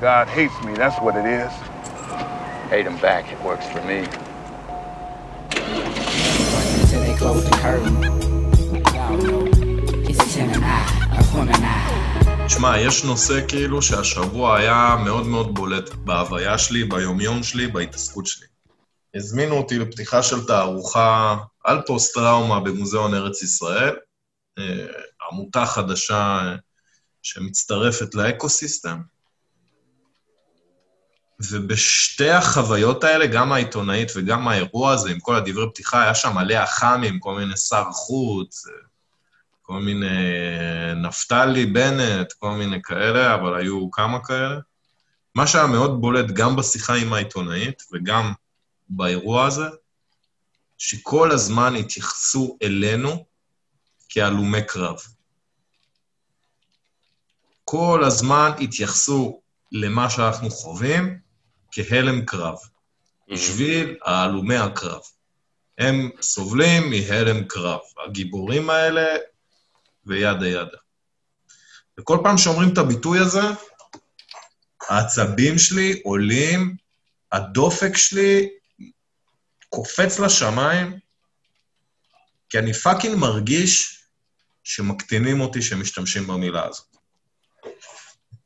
God hates me, that's what it is. Hate him back, it works for me. Till they close the curtain. Y'all know. It's a Gemini, a Gemini. תשמע, יש נושא כאילו שהשבוע היה מאוד מאוד בולט בהוויה שלי, ביומיום שלי, בהתעסקות שלי. הזמינו אותי לפתיחה של תערוכה על פוסט-טראומה במוזיאון ארץ ישראל, אה, עמותה חדשה אה, שמצטרפת לאקו-סיסטם. ובשתי החוויות האלה, גם העיתונאית וגם האירוע הזה, עם כל הדברי פתיחה, היה שם מלא אח"מים, כל מיני שר חוץ, כל מיני נפתלי, בנט, כל מיני כאלה, אבל היו כמה כאלה. מה שהיה מאוד בולט גם בשיחה עם העיתונאית וגם באירוע הזה, שכל הזמן התייחסו אלינו כהלומי קרב. כל הזמן התייחסו למה שאנחנו חווים כהלם קרב, בשביל ההלומי הקרב. הם סובלים מהלם קרב. הגיבורים האלה וידה ידה. וכל פעם שאומרים את הביטוי הזה, העצבים שלי עולים, הדופק שלי קופץ לשמיים, כי אני פאקינג מרגיש שמקטינים אותי שמשתמשים במילה הזאת.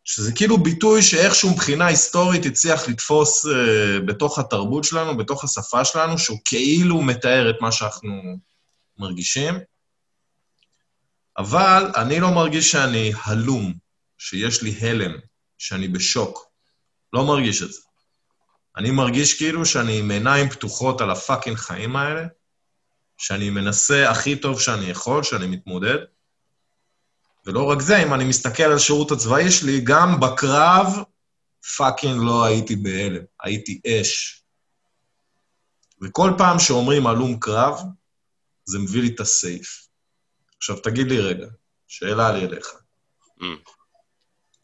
שזה כאילו ביטוי שאיכשהו מבחינה היסטורית הצליח לתפוס uh, בתוך התרבות שלנו, בתוך השפה שלנו, שהוא כאילו מתאר את מה שאנחנו מרגישים. אבל אני לא מרגיש שאני הלום, שיש לי הלם, שאני בשוק. לא מרגיש את זה. אני מרגיש כאילו שאני עם עיניים פתוחות על ה fucking חיים האלה, שאני מנסה הכי טוב שאני יכול, שאני מתמודד. ולא רק זה, אם אני מסתכל על השירות הצבאי שלי, גם בקרב fucking לא הייתי בהלם, הייתי אש. וכל פעם שאומרים הלום קרב, זה מביא לי את הסעיף. עכשיו, תגיד לי רגע, שאלה לי אליך. Mm.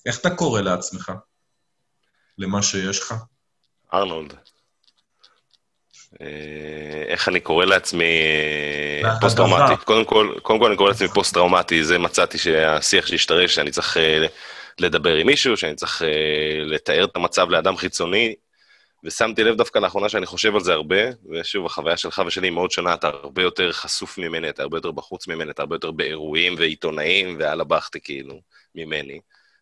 איך אתה קורא לעצמך? למה שיש לך? ארנולד. איך אני קורא לעצמי אה. פוסט-טראומטי? קודם כל, קודם כל אני קורא לעצמי פוסט-טראומטי, זה מצאתי שהשיח שהשתרש, שאני צריך אה, לדבר עם מישהו, שאני צריך אה, לתאר את המצב לאדם חיצוני, ושמתי לב דווקא לאחרונה שאני חושב על זה הרבה, ושוב, החוויה שלך ושלי היא מאוד שונה, אתה הרבה יותר חשוף ממני, אתה הרבה יותר בחוץ ממני, אתה הרבה יותר באירועים ועיתונאים ועל הבכתי כאילו, ממני.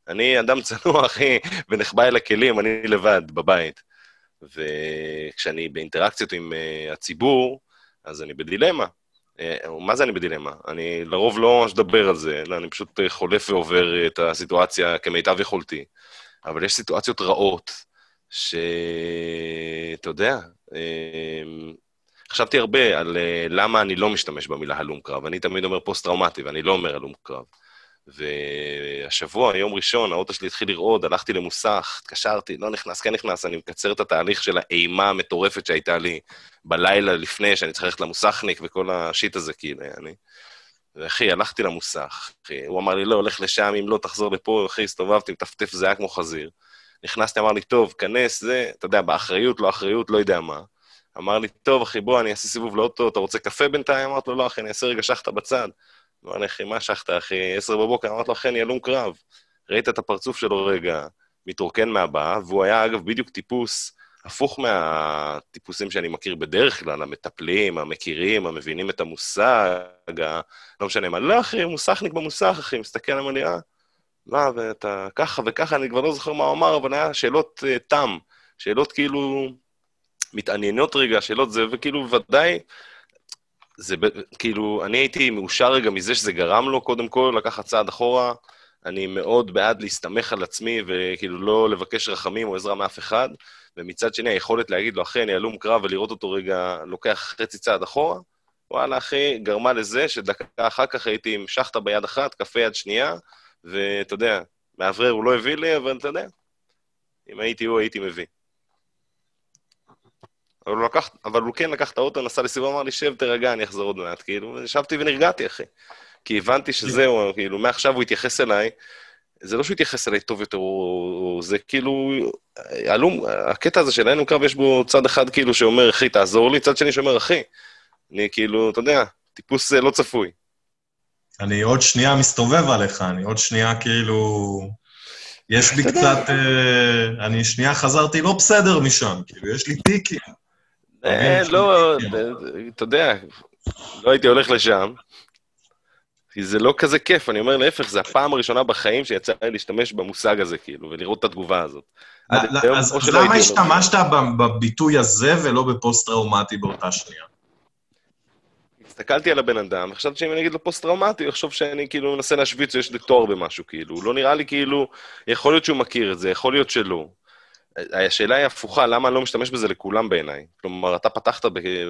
אני אדם צנוע, אחי, ונחבא אל הכלים, אני לבד, בבית. וכשאני באינטראקציות עם uh, הציבור, אז אני בדילמה. Uh, מה זה אני בדילמה? אני לרוב לא ממש מדבר על זה, אלא אני פשוט uh, חולף ועובר את הסיטואציה כמיטב יכולתי. אבל יש סיטואציות רעות, שאתה יודע, uh, חשבתי הרבה על למה אני לא משתמש במילה הלום קרב. אני תמיד אומר פוסט-טראומטי, ואני לא אומר הלום קרב. והשבוע, יום ראשון, האוטו שלי התחיל לרעוד, הלכתי למוסך, התקשרתי, לא נכנס, כן נכנס, אני מקצר את התהליך של האימה המטורפת שהייתה לי בלילה לפני, שאני צריך ללכת למוסכניק וכל השיט הזה, כאילו, אני... ואחי, הלכתי למוסך, אחי, הוא אמר לי, לא, הולך לשם, אם לא, תחזור לפה, אחי, הסתובבתי, מטפטף זהה כמו חזיר. נכנסתי, אמר לי, טוב, כנס, זה, אתה יודע, באחריות, לא אחריות, לא יודע מה. אמר לי, טוב, אחי, בוא, אני אעשה סיבוב לאוטו, אתה רוצה קפה בינתיים? אמרתי לו, לא, אחי, אני אעשה רגע שחטה בצד. אמר לי, אחי, מה שחת, אחי? עשר בבוקר, אמרתי לו, אחי, אני הלום קרב. ראית את הפרצוף שלו רגע, מתרוקן מהבאה, והוא היה, אגב, בדיוק טיפוס הפוך מהטיפוסים שאני מכיר בדרך כלל, המטפלים, המכירים, המבינים את המושג. לא משנה מה. לא, אחי, מוסכניק במוסך, אחי, מסתכל על המליאה. מה, ואתה ככה וככה, אני כבר לא זוכר מה הוא אמר, אבל היה שאלות uh, תם, שאלות כאילו מתעניינות רגע, שאלות זה, וכאילו, ודאי, זה כאילו, אני הייתי מאושר רגע מזה שזה גרם לו, קודם כל, לקחת צעד אחורה. אני מאוד בעד להסתמך על עצמי וכאילו לא לבקש רחמים או עזרה מאף אחד, ומצד שני, היכולת להגיד לו, אחי, אני הלום קרב, ולראות אותו רגע לוקח חצי צעד אחורה, וואלה, אחי, גרמה לזה שדקה אחר כך הייתי עם שחטה ביד אחת, קפה יד שנייה, ואתה יודע, מאוורר הוא לא הביא לי, אבל אתה יודע, אם הייתי הוא, הייתי מביא. אבל הוא, לקח, אבל הוא כן לקח את האוטו, נסע לסיבוב, אמר לי, שב, תירגע, אני אחזור עוד מעט. כאילו, ישבתי ונרגעתי, אחי. כי הבנתי שזהו, כאילו, מעכשיו הוא התייחס אליי, זה לא שהוא התייחס אליי טוב יותר, הוא, זה כאילו, הלום, הקטע הזה של אין קרב, יש בו צד אחד כאילו שאומר, אחי, תעזור לי, צד שני שאומר, אחי, אני כאילו, אתה יודע, טיפוס אה, לא צפוי. אני עוד שנייה מסתובב עליך, אני עוד שנייה כאילו... יש לי קצת... אה, אני שנייה חזרתי לא בסדר משם, כאילו, יש לי טיקים. אה, יש לא, לי טיקים. אתה יודע, לא הייתי הולך לשם. כי זה לא כזה כיף, אני אומר להפך, זו הפעם הראשונה בחיים שיצא לי להשתמש במושג הזה, כאילו, ולראות את התגובה הזאת. לא, אז למה. השתמשת בביטוי הזה ולא בפוסט-טראומטי באותה שנייה? הסתכלתי על הבן אדם, וחשבתי שאם אני אגיד לו פוסט-טראומטי, הוא יחשוב שאני כאילו מנסה להשוויץ שיש לי תואר במשהו, כאילו. לא נראה לי כאילו, יכול להיות שהוא מכיר את זה, יכול להיות שלא. השאלה היא הפוכה, למה אני לא משתמש בזה לכולם בעיניי? כלומר, אתה פתחת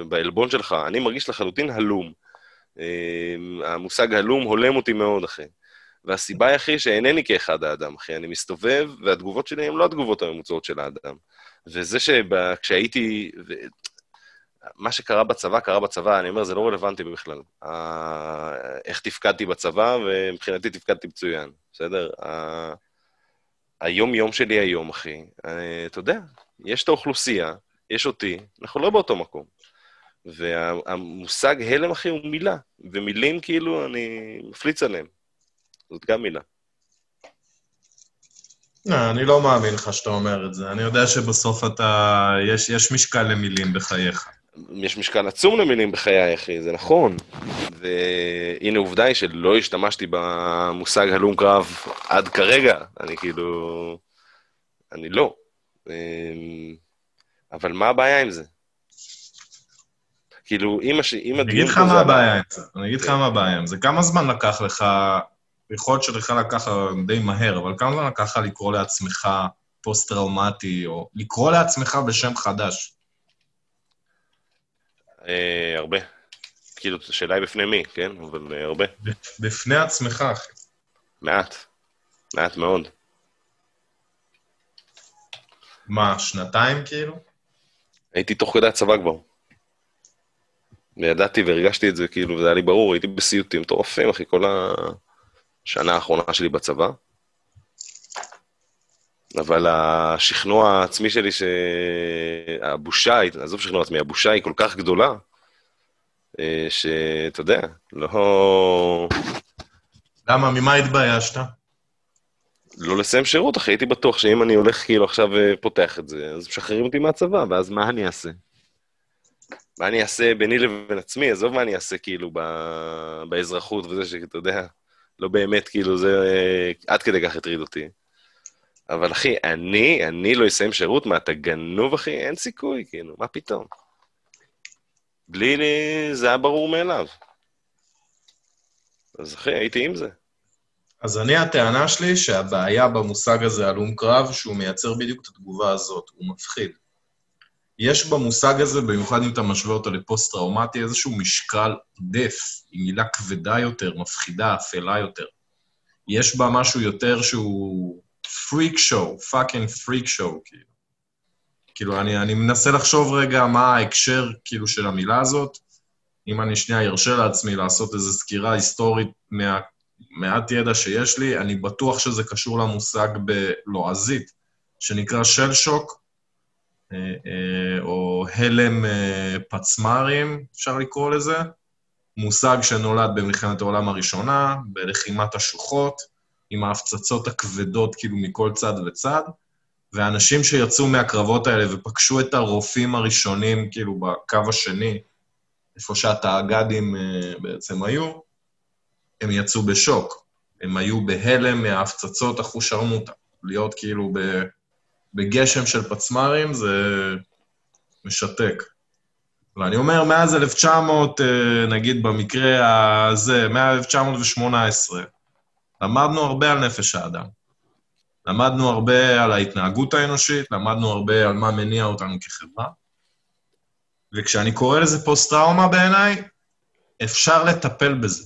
בעלבון שלך, אני מרגיש לחלוטין הלום. אה, המושג הלום הולם אותי מאוד, אחי. והסיבה היא, אחי, שאינני כאחד האדם, אחי. אני מסתובב, והתגובות שלי הן לא התגובות הממוצעות של האדם. וזה שכשהייתי... ו... מה שקרה בצבא, קרה בצבא, אני אומר, זה לא רלוונטי בכלל. איך תפקדתי בצבא, ומבחינתי תפקדתי מצוין, בסדר? היום-יום שלי היום, אחי, אה, אתה יודע, יש את האוכלוסייה, יש אותי, אנחנו לא באותו מקום. והמושג הלם, אחי, הוא מילה, ומילים, כאילו, אני מפליץ עליהם. זאת גם מילה. לא, אני לא מאמין לך שאתה אומר את זה. אני יודע שבסוף אתה... יש, יש משקל למילים בחייך. יש משקל עצום למילים בחיי, אחי, זה נכון. והנה עובדה היא שלא השתמשתי במושג הלום קרב עד כרגע. אני כאילו... אני לא. אמ, אבל מה הבעיה עם זה? כאילו, אם הש... אם אני אגיד לך מה הבעיה- הבעיה עם זה. אני אגיד לך מה הבעיה עם זה. כמה זמן לקח לך, יכול להיות שלך לקח די מהר, אבל כמה זמן לקח לך לקרוא לעצמך פוסט-טראומטי, או לקרוא לעצמך בשם חדש? אה, הרבה. כאילו, השאלה היא בפני מי, כן? אבל אה, הרבה. בפני עצמך, אחי. מעט. מעט מאוד. מה, שנתיים כאילו? הייתי תוך כדי הצבא כבר. וידעתי והרגשתי את זה, כאילו, וזה היה לי ברור, הייתי בסיוטים מטורפים, אחי, כל השנה האחרונה שלי בצבא. אבל השכנוע העצמי שלי, שהבושה, עזוב שכנוע עצמי, הבושה היא כל כך גדולה, אה, שאתה יודע, לא... למה, ממה התביישת? לא לסיים שירות, אחי, הייתי בטוח שאם אני הולך כאילו עכשיו ופותח את זה, אז משחררים אותי מהצבא, ואז מה אני אעשה? מה אני אעשה ביני לבין עצמי? עזוב מה אני אעשה כאילו ב... באזרחות וזה שאתה יודע, לא באמת כאילו זה אה, עד כדי כך הטריד אותי. אבל אחי, אני, אני לא אסיים שירות? מה, אתה גנוב, אחי? אין סיכוי, כאילו, מה פתאום? בלי לי, זה היה ברור מאליו. אז אחי, הייתי עם זה. אז אני, הטענה שלי שהבעיה במושג הזה, הלום קרב, שהוא מייצר בדיוק את התגובה הזאת, הוא מפחיד. יש במושג הזה, במיוחד אם אתה משווה אותו לפוסט-טראומטי, איזשהו משקל עודף, היא מילה כבדה יותר, מפחידה, אפלה יותר. יש בה משהו יותר שהוא freak show, fucking freak show, כאילו. כאילו, אני, אני מנסה לחשוב רגע מה ההקשר, כאילו, של המילה הזאת. אם אני שנייה ארשה לעצמי לעשות איזו סקירה היסטורית מה, מעט ידע שיש לי, אני בטוח שזה קשור למושג בלועזית, שנקרא של שוק, אה, אה, או הלם אה, פצמ"רים, אפשר לקרוא לזה. מושג שנולד במלחמת העולם הראשונה, בלחימת השוחות, עם ההפצצות הכבדות כאילו מכל צד וצד, ואנשים שיצאו מהקרבות האלה ופגשו את הרופאים הראשונים כאילו בקו השני, איפה שהתאג"דים אה, בעצם היו, הם יצאו בשוק. הם היו בהלם מההפצצות אחושרמוטה. להיות כאילו ב- בגשם של פצמ"רים זה משתק. ואני אומר, מאז 1900, אה, נגיד במקרה הזה, מ-1918, למדנו הרבה על נפש האדם. למדנו הרבה על ההתנהגות האנושית, למדנו הרבה על מה מניע אותנו כחברה. וכשאני קורא לזה פוסט-טראומה בעיניי, אפשר לטפל בזה.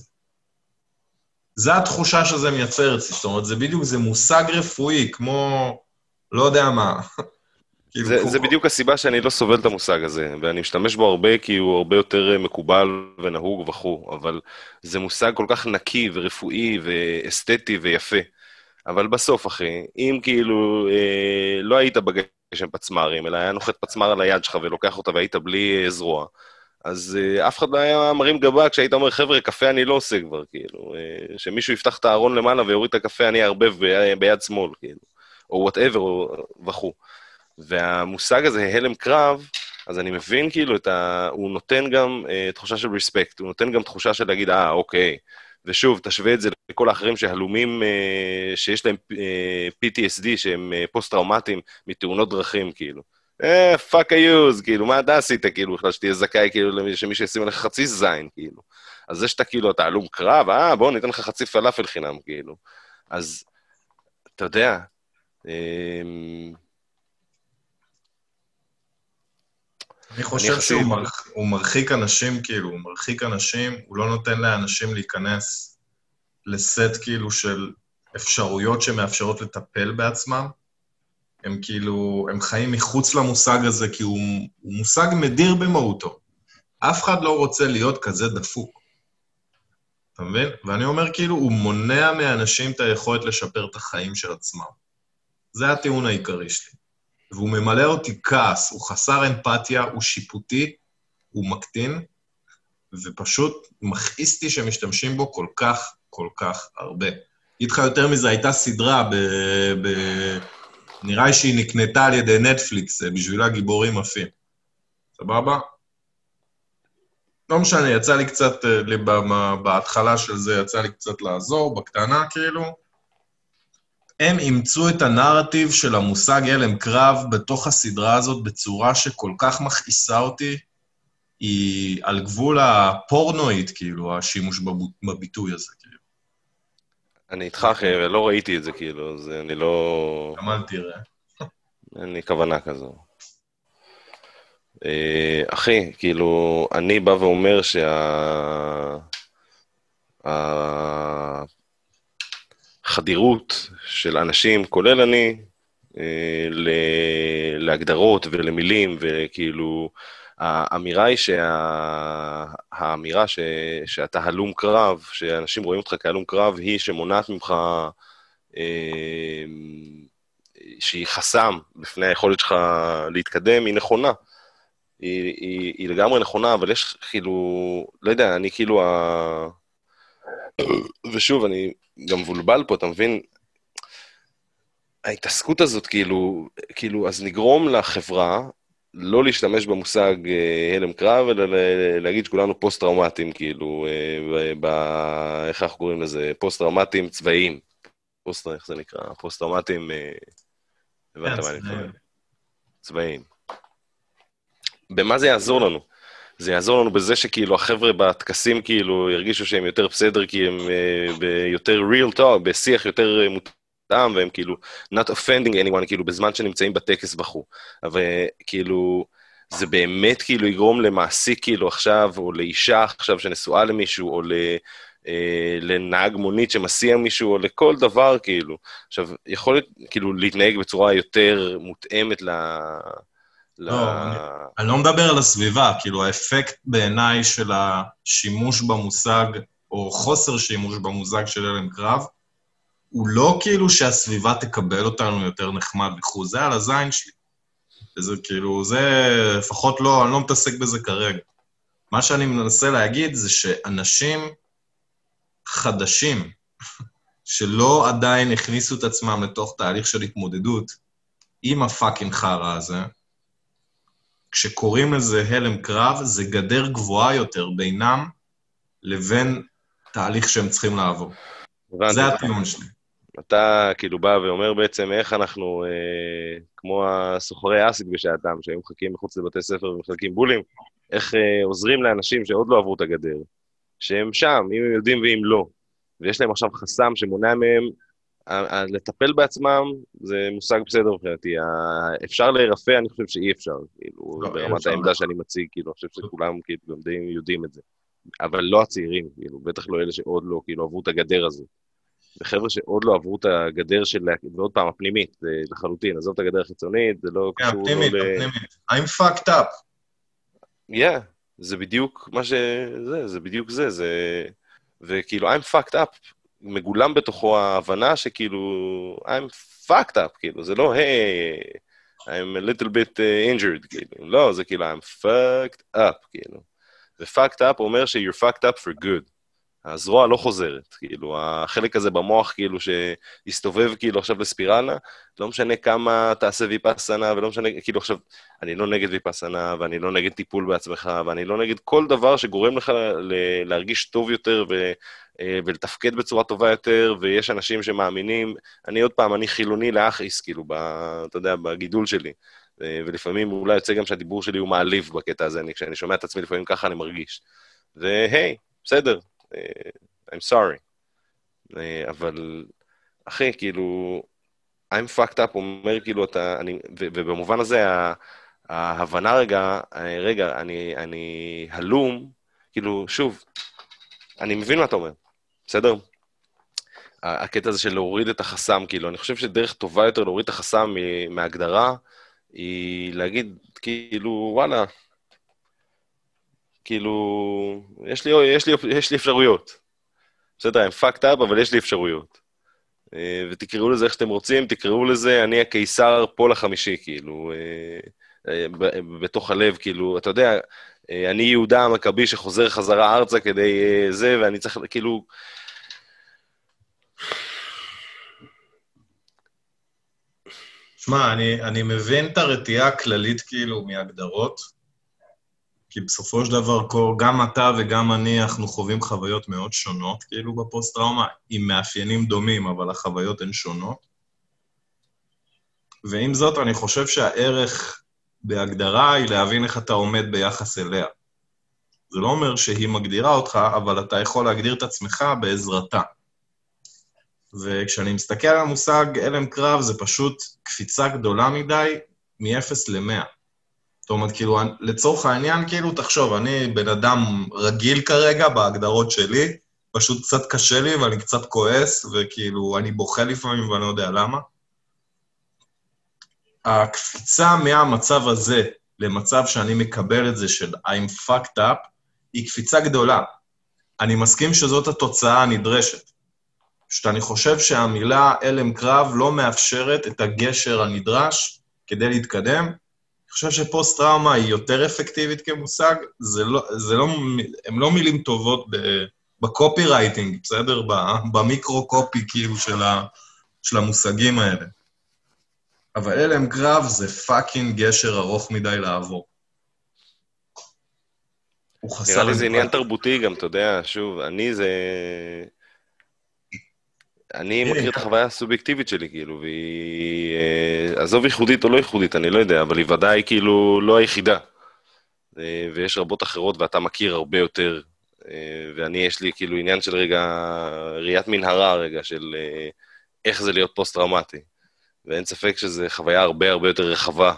זו התחושה שזה מייצר אצלי, זאת אומרת, זה בדיוק, זה מושג רפואי, כמו, לא יודע מה. כאילו, זה, זה בדיוק הסיבה שאני לא סובל את המושג הזה, ואני משתמש בו הרבה כי הוא הרבה יותר אה, מקובל ונהוג וכו', אבל זה מושג כל כך נקי ורפואי ואסתטי ויפה. אבל בסוף, אחי, אם כאילו אה, לא היית בגשם פצמ"רים, אלא היה נוחת פצמ"ר על היד שלך ולוקח אותה והיית בלי אה, זרוע, אז אה, אף אחד לא היה מרים גבה כשהיית אומר, חבר'ה, קפה אני לא עושה כבר, כאילו. אה, שמישהו יפתח את הארון למעלה ויוריד את הקפה, אני אערבב ב- ביד שמאל, כאילו. או whatever, וכו'. והמושג הזה, הלם קרב, אז אני מבין כאילו את ה... הוא נותן גם אה, תחושה של respect, הוא נותן גם תחושה של להגיד, אה, אוקיי. ושוב, תשווה את זה לכל האחרים שהלומים, אה, שיש להם אה, PTSD, שהם אה, פוסט-טראומטיים מתאונות דרכים, כאילו. אה, fuck yous, כאילו, מה אתה עשית, כאילו, בכלל, שתהיה זכאי, כאילו, שמישהו ישים עליך חצי זין, כאילו. אז זה שאתה, כאילו, אתה הלום קרב, אה, בוא, ניתן לך חצי פלאפל חינם, כאילו. אז, אתה יודע, אה, אני חושב אני שהוא. מרח- הוא מרחיק אנשים, כאילו, הוא מרחיק אנשים, הוא לא נותן לאנשים להיכנס לסט כאילו של אפשרויות שמאפשרות לטפל בעצמם. הם כאילו, הם חיים מחוץ למושג הזה, כי הוא, הוא מושג מדיר במהותו. אף אחד לא רוצה להיות כזה דפוק. אתה מבין? ואני אומר, כאילו, הוא מונע מאנשים את היכולת לשפר את החיים של עצמם. זה הטיעון העיקרי שלי. והוא ממלא אותי כעס, הוא חסר אמפתיה, הוא שיפוטי, הוא מקטין, ופשוט מכעיס אותי שמשתמשים בו כל כך, כל כך הרבה. אגיד לך יותר מזה, הייתה סדרה ב... ב... נראה לי שהיא נקנתה על ידי נטפליקס, בשבילה גיבורים עפים. סבבה? לא משנה, יצא לי קצת, אה, בהתחלה של זה יצא לי קצת לעזור, בקטנה כאילו. הם אימצו את הנרטיב של המושג הלם קרב בתוך הסדרה הזאת בצורה שכל כך מכעיסה אותי. היא על גבול הפורנואית, כאילו, השימוש בבו- בביטוי הזה, כאילו. אני איתך, אחי, לא ראיתי את זה, כאילו, אז אני לא... גם אל תראה. אין לי כוונה כזו. אה, אחי, כאילו, אני בא ואומר שה... החדירות של אנשים, כולל אני, אה, להגדרות ולמילים, וכאילו, האמירה היא שה... האמירה ש... שאתה הלום קרב, שאנשים רואים אותך כהלום קרב, היא שמונעת ממך אה, שהיא חסם בפני היכולת שלך להתקדם, היא נכונה. היא, היא, היא לגמרי נכונה, אבל יש כאילו, לא יודע, אני כאילו ה... ושוב, אני גם מבולבל פה, אתה מבין? ההתעסקות הזאת, כאילו, כאילו, אז נגרום לחברה לא להשתמש במושג אה, הלם קרב, אלא להגיד שכולנו פוסט-טראומטיים, כאילו, אה, ב... איך אנחנו קוראים לזה? פוסט-טראומטיים צבאיים. פוסט, איך זה נקרא? פוסט-טראומטיים... אה, הבנת כן, מה אני. מתכוון? צבאיים. במה זה יעזור לנו? זה יעזור לנו בזה שכאילו החבר'ה בטקסים כאילו ירגישו שהם יותר בסדר, כי הם uh, ביותר real talk, בשיח יותר uh, מותאם, והם כאילו not offending anyone, כאילו בזמן שנמצאים בטקס בחור. אבל uh, כאילו, זה באמת כאילו יגרום למעסיק כאילו עכשיו, או לאישה עכשיו שנשואה למישהו, או ל... אה, לנהג מונית שמסיע מישהו, או לכל דבר, כאילו. עכשיו, יכול להיות, כאילו, להתנהג בצורה יותר מותאמת ל... ל... לא, אני לא מדבר על הסביבה, כאילו, האפקט בעיניי של השימוש במושג, או חוסר שימוש במושג של הלם קרב, הוא לא כאילו שהסביבה תקבל אותנו יותר נחמד וכו', זה על הזין שלי. וזה כאילו, זה לפחות לא, אני לא מתעסק בזה כרגע. מה שאני מנסה להגיד זה שאנשים חדשים, שלא עדיין הכניסו את עצמם לתוך תהליך של התמודדות עם הפאקינג חרא הזה, כשקוראים לזה הלם קרב, זה גדר גבוהה יותר בינם לבין תהליך שהם צריכים לעבור. הבנתי. זה הטיעון שלי. אתה כאילו בא ואומר בעצם איך אנחנו, אה, כמו הסוחרי אסיד בשעתם, שהיו מחכים מחוץ לבתי ספר ומחלקים בולים, איך אה, עוזרים לאנשים שעוד לא עברו את הגדר, שהם שם, אם הם יודעים ואם לא, ויש להם עכשיו חסם שמונע מהם לטפל בעצמם, זה מושג בסדר מבחינתי. אפשר להירפא, אני חושב שאי אפשר, כאילו, לא, ברמת. העמדה שאני מציג, כאילו, אני חושב שכולם כאילו גם די יודעים את זה. אבל לא הצעירים, כאילו, בטח לא אלה שעוד לא, כאילו, עברו את הגדר הזו. וחבר'ה שעוד לא עברו את הגדר של, ועוד פעם, הפנימית, זה לחלוטין, עזוב את הגדר החיצונית, זה לא כן, קשור הפנימית, לא ל... הפנימית. I'm fucked up. Yeah, זה בדיוק מה שזה, זה בדיוק זה, זה... וכאילו, I'm fucked up, מגולם בתוכו ההבנה שכאילו, I'm fucked up, כאילו, זה לא, hey, I'm a little bit uh, injured, כאילו, לא, זה כאילו, I'm fucked up, כאילו. ו-fucked up אומר ש- you're fucked up for good. הזרוע לא חוזרת, כאילו, החלק הזה במוח, כאילו, שהסתובב כאילו עכשיו לספירלה, לא משנה כמה תעשה ויפאסנה, ולא משנה, כאילו עכשיו, אני לא נגד ויפאסנה, ואני לא נגד טיפול בעצמך, ואני לא נגד כל דבר שגורם לך להרגיש טוב יותר ו- אה, ולתפקד בצורה טובה יותר, ויש אנשים שמאמינים, אני עוד פעם, אני חילוני לאחיס, כאילו, ב, אתה יודע, בגידול שלי. אה, ולפעמים אולי יוצא גם שהדיבור שלי הוא מעליב בקטע הזה, אני, כשאני שומע את עצמי לפעמים ככה אני מרגיש. והי, בסדר, I'm sorry. אה, אבל, אחי, כאילו, I'm fucked up אומר כאילו אתה, אני, ו, ובמובן הזה ההבנה רגע, רגע, אני, אני הלום, כאילו, שוב, אני מבין מה אתה אומר, בסדר? הקטע הזה של להוריד את החסם, כאילו, אני חושב שדרך טובה יותר להוריד את החסם מהגדרה, היא להגיד, כאילו, וואלה, כאילו, יש לי, יש לי, יש לי אפשרויות. בסדר, הם fucked up, אבל יש לי אפשרויות. אה, ותקראו לזה איך שאתם רוצים, תקראו לזה, אני הקיסר פול החמישי, כאילו, אה, אה, בתוך הלב, כאילו, אתה יודע, אני יהודה המכבי שחוזר חזרה ארצה כדי זה, ואני צריך, כאילו... שמע, אני, אני מבין את הרתיעה הכללית, כאילו, מהגדרות, כי בסופו של דבר, גם אתה וגם אני, אנחנו חווים חוויות מאוד שונות, כאילו, בפוסט-טראומה, עם מאפיינים דומים, אבל החוויות הן שונות. ועם זאת, אני חושב שהערך בהגדרה היא להבין איך אתה עומד ביחס אליה. זה לא אומר שהיא מגדירה אותך, אבל אתה יכול להגדיר את עצמך בעזרתה. וכשאני מסתכל על המושג הלם קרב, זה פשוט קפיצה גדולה מדי מ-0 ל-100. זאת אומרת, כאילו, לצורך העניין, כאילו, תחשוב, אני בן אדם רגיל כרגע בהגדרות שלי, פשוט קצת קשה לי ואני קצת כועס, וכאילו, אני בוכה לפעמים ואני לא יודע למה. הקפיצה מהמצב הזה למצב שאני מקבל את זה של I'm fucked up, היא קפיצה גדולה. אני מסכים שזאת התוצאה הנדרשת. שאני חושב שהמילה הלם קרב לא מאפשרת את הגשר הנדרש כדי להתקדם. חושב שפוסט-טראומה היא יותר אפקטיבית כמושג, זה לא, זה לא, הם לא מילים טובות ב copywriting, בסדר? ב microcopy כאילו של, ה, של המושגים האלה. אבל הלם קרב זה fucking גשר ארוך מדי לעבור. הוא חסר... נראה לי זה עניין תרבותי גם, אתה יודע, שוב, אני זה... אני מכיר את החוויה הסובייקטיבית שלי, כאילו, והיא... אה, עזוב ייחודית או לא ייחודית, אני לא יודע, אבל היא ודאי כאילו לא היחידה. אה, ויש רבות אחרות, ואתה מכיר הרבה יותר. אה, ואני, יש לי כאילו עניין של רגע, ראיית מנהרה רגע, של איך זה להיות פוסט-טראומטי. ואין ספק שזו חוויה הרבה הרבה יותר רחבה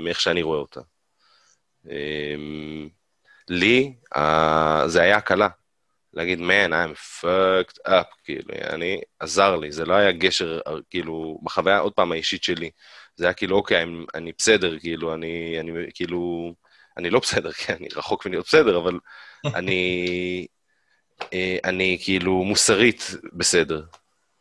מאיך שאני רואה אותה. לי, זה היה הקלה. להגיד, man, I'm fucked up, כאילו, אני, עזר לי, זה לא היה גשר, כאילו, בחוויה, עוד פעם, האישית שלי. זה היה כאילו, אוקיי, אני, אני בסדר, כאילו, אני, אני, כאילו, אני לא בסדר, כי אני רחוק מלהיות בסדר, אבל אני, אה, אני כאילו מוסרית בסדר.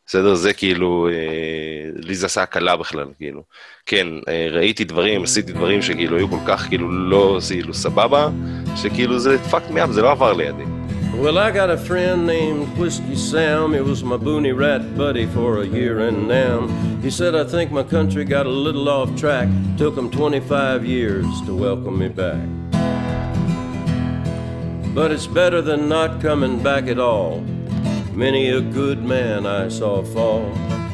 בסדר? זה כאילו, אה, לי זה עשה הקלה בכלל, כאילו. כן, אה, ראיתי דברים, עשיתי דברים שכאילו היו כל כך כאילו לא, כאילו סבבה, שכאילו זה me up, זה לא עבר לידי. Well, I got a friend named Whiskey Sam. He was my boonie rat buddy for a year and now. He said, I think my country got a little off track. Took him 25 years to welcome me back. But it's better than not coming back at all. Many a good man I saw fall.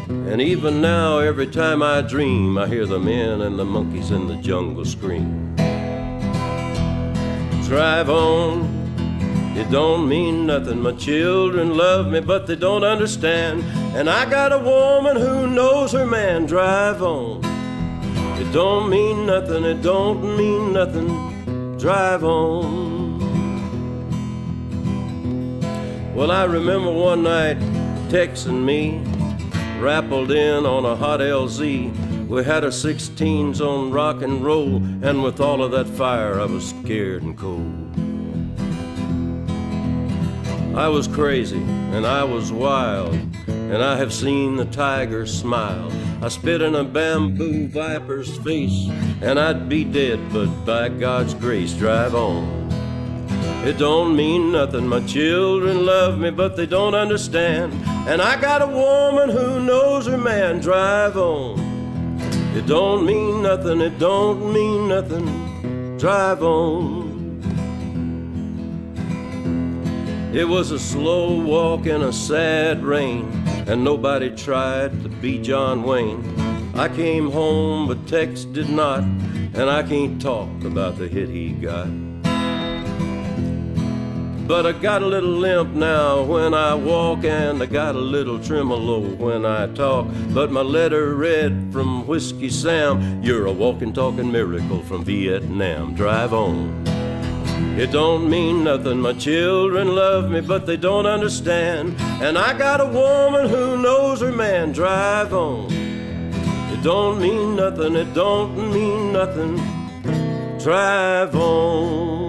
And even now, every time I dream, I hear the men and the monkeys in the jungle scream. Drive on, it don't mean nothing. My children love me, but they don't understand. And I got a woman who knows her man. Drive on. It don't mean nothing. It don't mean nothing. Drive on. Well, I remember one night texting me, rappled in on a hot LZ. We had our 16s on rock and roll, and with all of that fire, I was scared and cold. I was crazy and I was wild, and I have seen the tiger smile. I spit in a bamboo viper's face, and I'd be dead, but by God's grace, drive on. It don't mean nothing. My children love me, but they don't understand. And I got a woman who knows her man. Drive on. It don't mean nothing. It don't mean nothing. Drive on. It was a slow walk in a sad rain, and nobody tried to be John Wayne. I came home, but Tex did not, and I can't talk about the hit he got. But I got a little limp now when I walk, and I got a little tremolo when I talk. But my letter read from Whiskey Sam, You're a walking, talking miracle from Vietnam. Drive on. It don't mean nothing. My children love me, but they don't understand. And I got a woman who knows her man. Drive on. It don't mean nothing. It don't mean nothing. Drive on.